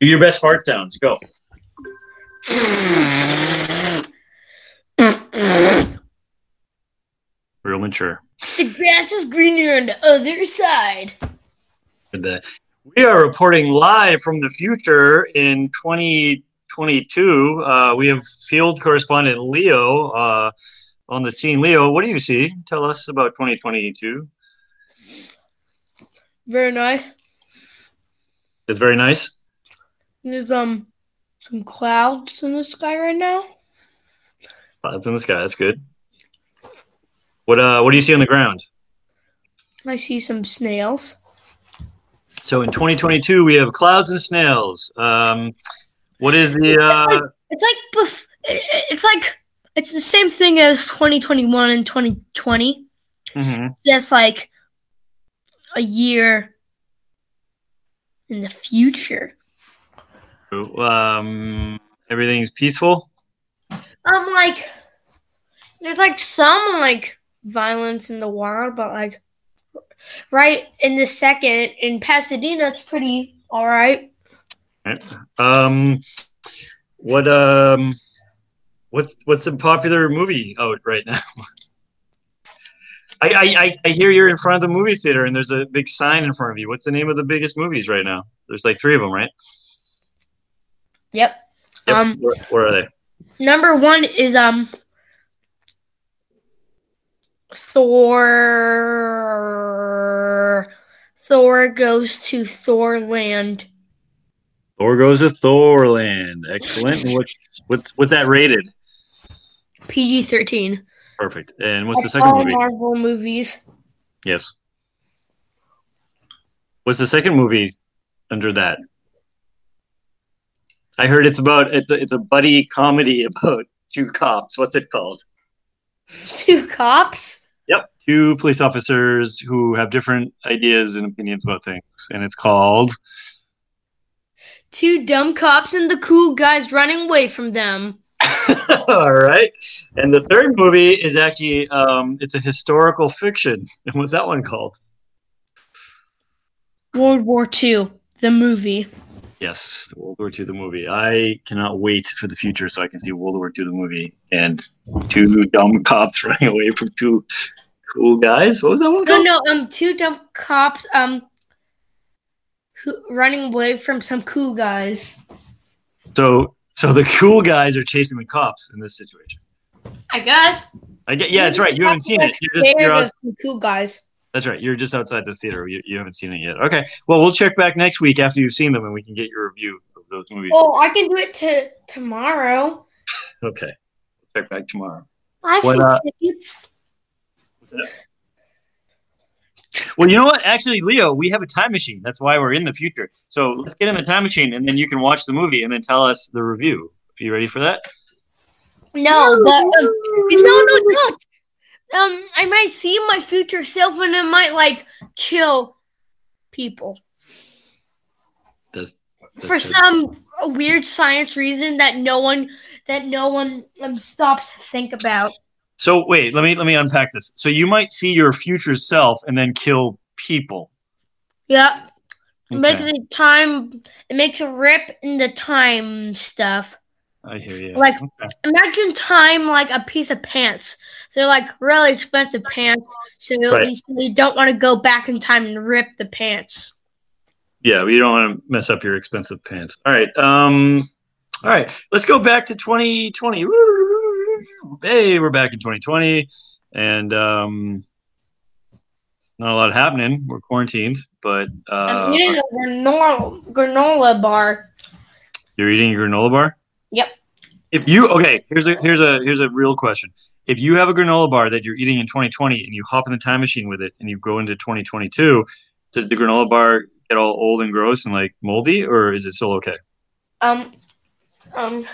Do your best fart sounds. Go. Real mature. The grass is greener on the other side. Uh, we are reporting live from the future in 2022. Uh, we have field correspondent Leo uh, on the scene. Leo, what do you see? Tell us about 2022. Very nice. It's very nice. There's um some clouds in the sky right now. Clouds in the sky. That's good. What uh What do you see on the ground? I see some snails. So in 2022, we have clouds and snails. Um, what is the? Uh, It's like bef- it's like it's the same thing as 2021 and 2020. mhm. Just like a year in the future. Um, everything's peaceful. Um, like there's like some like violence in the world, but like right in the second in Pasadena, it's pretty all right. Um, what um, what's what's a popular movie out right now? I, I I I hear you're in front of the movie theater and there's a big sign in front of you. What's the name of the biggest movies right now? There's like three of them, right? Yep. Yep. Um, where, where are they? Number one is um Thor. Thor goes to Thorland. Thor goes to Thorland. Excellent. What's what's what's that rated? PG thirteen. Perfect. And what's the second All movie? Marvel movies. Yes. What's the second movie under that? I heard it's about it's a, it's a buddy comedy about two cops. What's it called? Two cops. Yep, two police officers who have different ideas and opinions about things, and it's called. Two dumb cops and the cool guys running away from them. All right, and the third movie is actually um, it's a historical fiction. And what's that one called? World War II, the movie. Yes, the World War II the movie. I cannot wait for the future so I can see World War II the movie and two dumb cops running away from two cool guys. What was that one No, called? no, um, two dumb cops, um, who, running away from some cool guys. So, so the cool guys are chasing the cops in this situation. I guess. I get, yeah, that's right. You haven't seen it. You're just, you're out, some cool guys. That's right. You're just outside the theater. You, you haven't seen it yet. Okay. Well, we'll check back next week after you've seen them, and we can get your review of those movies. Oh, I can do it to tomorrow. Okay. Check back tomorrow. I What, uh, tickets. Well, you know what? Actually, Leo, we have a time machine. That's why we're in the future. So let's get in the time machine, and then you can watch the movie and then tell us the review. Are you ready for that? No, but um, no, no, don't. Um, I might see my future self, and it might like kill people Does, does for some weird science reason that no one that no one um, stops to think about. So wait, let me let me unpack this. So you might see your future self and then kill people. Yeah, it makes Okay, the time. It makes a rip in the time stuff. I hear you. Like- Okay. Imagine time like a piece of pants. They're like really expensive pants, so Right. you, you don't want to go back in time and rip the pants. Yeah, we don't want to mess up your expensive pants. All right. Um all right. Let's go back to 2020. Hey, we're back in 2020 and um not a lot happening. We're quarantined, but uh I'm eating a granola, granola bar. you're eating a granola bar? Yep. If you okay, here's a here's a here's a real question. If you have a granola bar that you're eating in 2020 and you hop in the time machine with it and you go into 2022, does the granola bar get all old and gross and like moldy, or is it still okay? Um, um.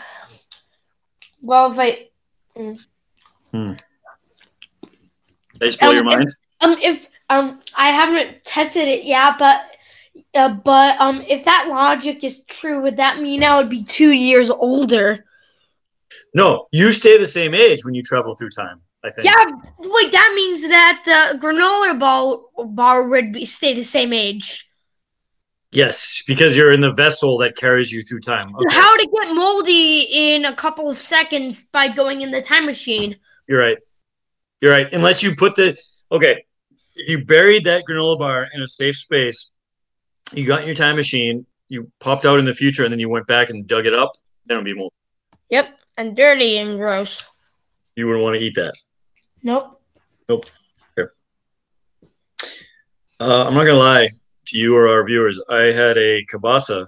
Well, if I Did I just blow Um, your mind? um if um I haven't tested it yet, but uh, but um if that logic is true, would that mean I would be two years older? No, you stay the same age when you travel through time. I think. Yeah, like that means that the granola ball bar would be stay the same age. Yes, because you're in the vessel that carries you through time. Okay, How to get moldy in a couple of seconds by going in the time machine. you're right. You're right. Unless you put the okay, if you buried that granola bar in a safe space, you got in your time machine, you popped out in the future, and then you went back and dug it up, then it'd be mold. Yep, and dirty and gross. You wouldn't want to eat that. Nope. Nope. Uh, I'm not gonna lie to you or our viewers. I had a kielbasa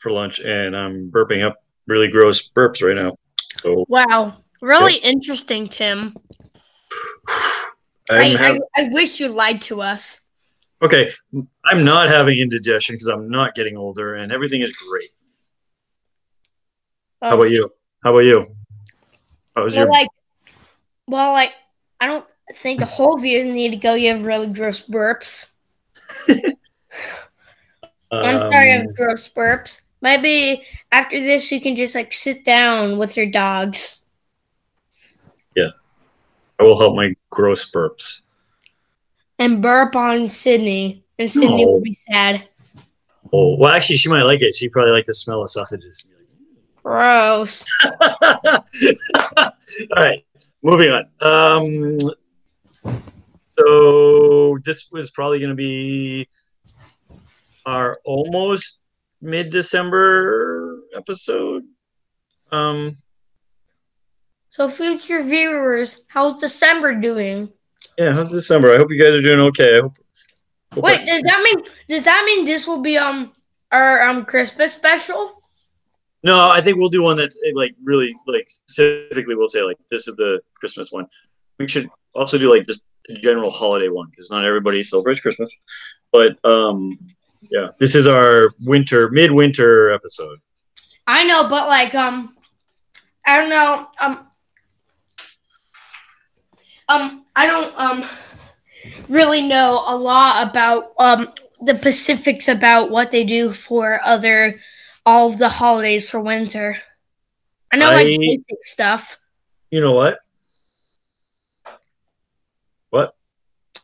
for lunch, and I'm burping up really gross burps right now. So Wow. Really interesting, Tim. I'm I, hav- I, I wish you lied to us. Okay. I'm not having indigestion because I'm not getting older, and everything is great. How Oh, about you? How about you? How was well, your? like, well, like, I don't think the whole view need to go. You have really gross burps. I'm sorry, I um, have gross burps. Maybe after this, you can just like sit down with your dogs. Yeah, I will help my gross burps. And burp on Sydney, and Sydney No. will be sad. Oh, well, actually, she might like it. She probably like the smell of sausages. Gross. All right, moving on. Um, so this was probably going to be our almost mid-December episode. Um, So, future viewers, how's December doing? Yeah, how's December? I hope you guys are doing okay. I hope. hope Wait, I- does that mean does that mean this will be um our um Christmas special? no, I think we'll do one that's eh, like really like specifically. We'll say like this is the Christmas one. We should also do like just a general holiday one because not everybody celebrates Christmas. But um, yeah, this is our winter midwinter episode. I know, but like um, I don't know um um I don't um really know a lot about um the Pacifics about what they do for other all of the holidays for winter. I know like basic stuff. You know what? What?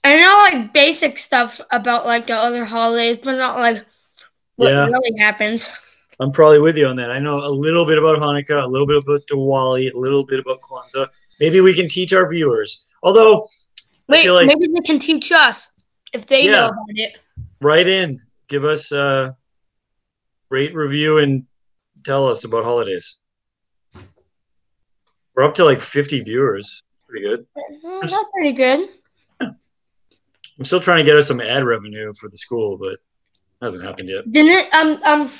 I know like basic stuff about like the other holidays, but not like what Yeah. really happens. I'm probably with you on that. I know a little bit about Hanukkah, a little bit about Diwali, a little bit about Kwanzaa. Maybe we can teach our viewers. Although, Wait, like- maybe they can teach us if they Yeah. know about it. write in, give us a rate, review, and tell us about holidays. We're up to like 50 viewers. Pretty good. Mm, That's pretty good. I'm still trying to get us some ad revenue for the school, but hasn't happened yet. Didn't it, um um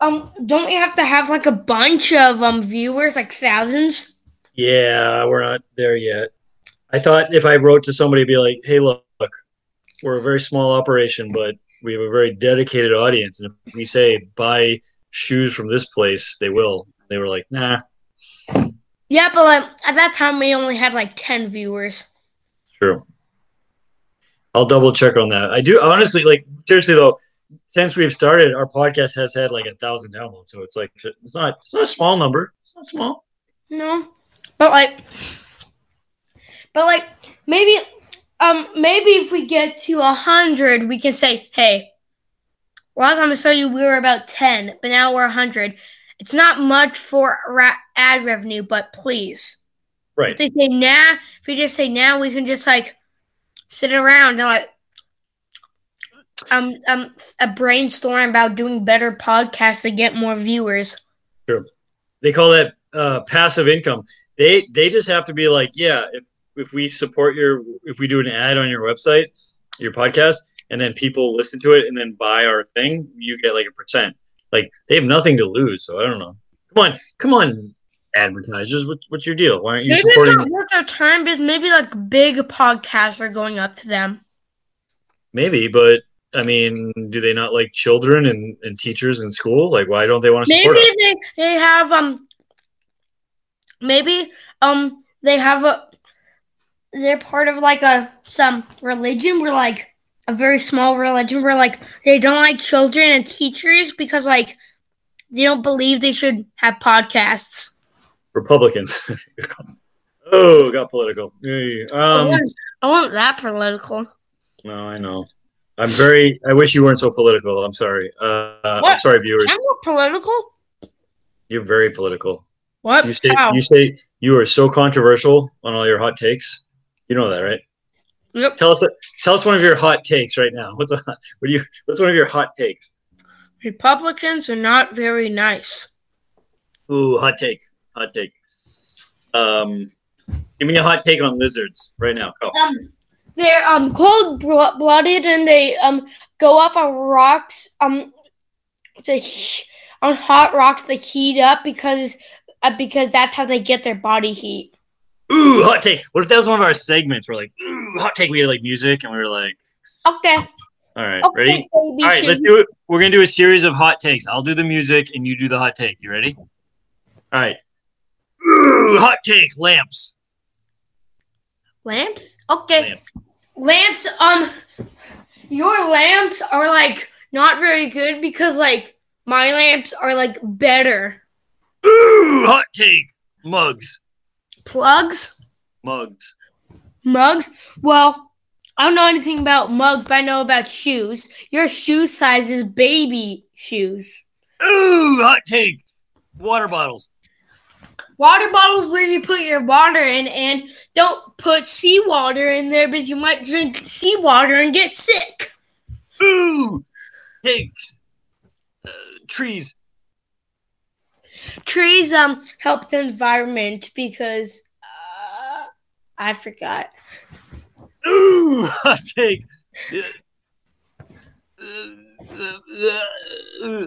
um don't we have to have like a bunch of um viewers, like thousands? Yeah, we're not there yet. I thought if I wrote to somebody, be like, "Hey, look, we're a very small operation, but we have a very dedicated audience, and if we say buy shoes from this place, they will." They were like, "Nah, Yeah, but like at that time we only had like ten viewers. true." I'll double check on that. I do honestly like seriously though. Since we've started, our podcast has had like a thousand downloads, so it's like it's not it's not a small number. It's not small. No. But like but like maybe um maybe if we get to a hundred we can say, hey, last time I saw you we were about ten, but now we're a hundred. It's not much for ra- ad revenue, but please. Right. If they say nah, if we just say now, we can just like sit around and like um um a brainstorm about doing better podcasts to get more viewers. True. They call that uh, passive income. They they just have to be like, yeah, if, if we support your, if we do an ad on your website, your podcast, and then people listen to it and then buy our thing, you get like a percent. Like they have nothing to lose, so I don't know. Come on, come on, advertisers, what, what's your deal? Why aren't you Maybe it's supporting? not worth their time because maybe like big podcasts are going up to them. Maybe, but I mean, do they not like children and, and teachers in school? Like, why don't they want to support Maybe us? they, they have um maybe um they have a they're part of like a some religion where like a very small religion where like they don't like children and teachers because like they don't believe they should have podcasts. Republicans. oh, got political. Hey, I, Um, wasn't, I wasn't that political. no, I know. I'm very. I wish you weren't so political. I'm sorry. Uh, I'm sorry, viewers. I'm not political. You're very political. What? You say How? you say you are so controversial on all your hot takes. You know that, right? Yep. Tell us. Tell us one of your hot takes right now. What's a, what do you? What's one of your hot takes? Republicans are not very nice. Ooh, hot take. Hot take. Um, give me a hot take on lizards right now. Go. Um, they're um cold blooded and they um go up on rocks um to on hot rocks to heat up because uh, because that's how they get their body heat. Ooh, hot take. What if that was one of our segments? We're like, ooh, hot take. We had like music, and we were like, Okay. all right, okay ready? baby All right, let's do it. We're gonna do a series of hot takes. I'll do the music, and you do the hot take. You ready? All right. Ooh, hot take. Lamps. lamps. Okay. Lamps. Lamps um your lamps are like not very good because like my lamps are like better Ooh, hot take. Mugs. plugs Mugs. mugs well i don't know anything about mugs but i know about shoes your shoe size is baby shoes Ooh, hot take. Water bottles. Water bottles where you put your water in and don't put seawater in there because you might drink seawater and get sick Ooh, takes. Uh, trees. trees um help the environment because uh, I forgot. Ooh, hot take. Uh, uh, uh, uh,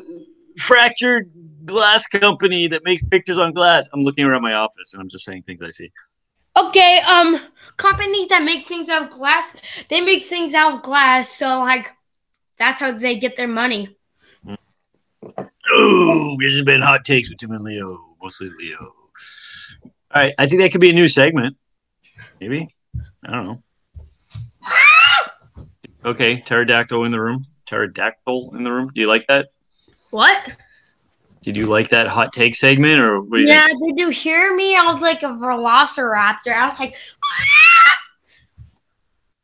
fractured glass company that makes pictures on glass. I'm looking around my office and I'm just saying things I see. Okay, um, companies that make things out of glass, they make things out of glass, so like that's how they get their money. Ooh, this has been hot takes with Tim and Leo, mostly Leo. All right, I think that could be a new segment. Maybe I don't know. Okay, pterodactyl in the room. Pterodactyl in the room. Do you like that? What? Did you like that hot take segment, or what you Yeah, did you hear me? I was like a velociraptor. I was like, ah!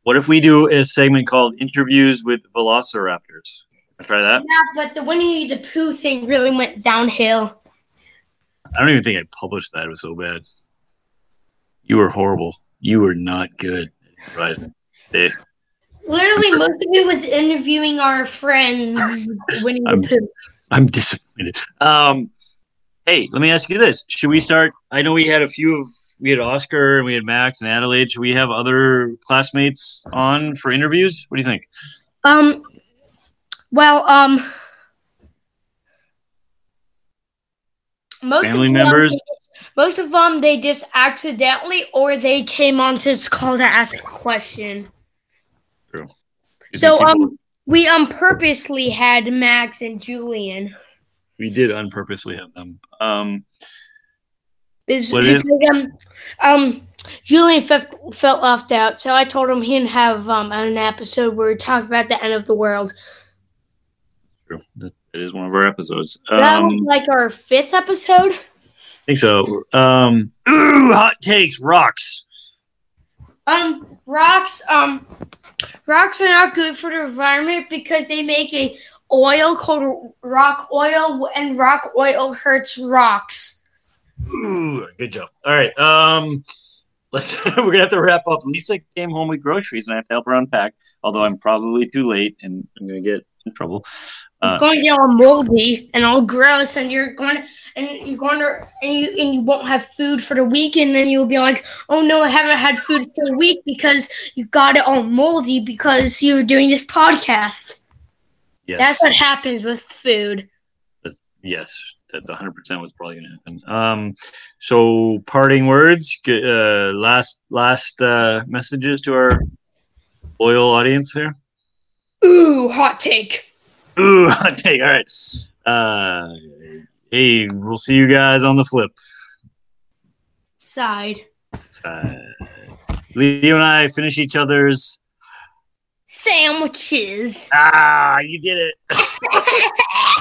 What if we do a segment called "Interviews with Velociraptors"? Wanna Try that. yeah, but the Winnie the Pooh thing really went downhill. I don't even think I published that. It was so bad. You were horrible. You were not good. Right. Literally, most of it was interviewing our friends Winnie the Pooh. I'm disappointed. Um, hey, let me ask you this: Should we start? I know we had a few of we had Oscar and we had Max and Adelaide. Should we have other classmates on for interviews? What do you think? Um, well, um, most Family of them- members? most of them they just accidentally or they came on to this call to ask a question. You So um, we um purposely had Max and Julian. we did unpurposely have them. Um, Is What is- because um um Julian felt felt left out, so I told him he'd have um an episode where we talk about the end of the world. true. That that is one of our episodes. that Um, was like our fifth episode. I think so. Um, ooh, hot takes, rocks. Um, rocks. Um, rocks are not good for the environment because they make a oil called rock oil, and rock oil hurts rocks. Ooh, good job. All right. Um, let's. we're gonna have to wrap up. Lisa came home with groceries, and I have to help her unpack. Although I'm probably too late, and I'm gonna get in trouble. Uh, going to get all moldy and all gross, and you're going to, and you're going to, and you and you won't have food for the week, and then you'll be like, oh no, I haven't had food for a week because you got it all moldy because you were doing this podcast. yes. That's what happens with food. That's, yes, that's 100 percent what's probably going to happen. Um, so parting words, uh, last last uh, messages to our loyal audience here. Ooh, hot take. Ooh, hot take. All right. Uh, hey, we'll see you guys on the flip Side. side. Leo and I finish each other's. Sandwiches. Ah, you did it.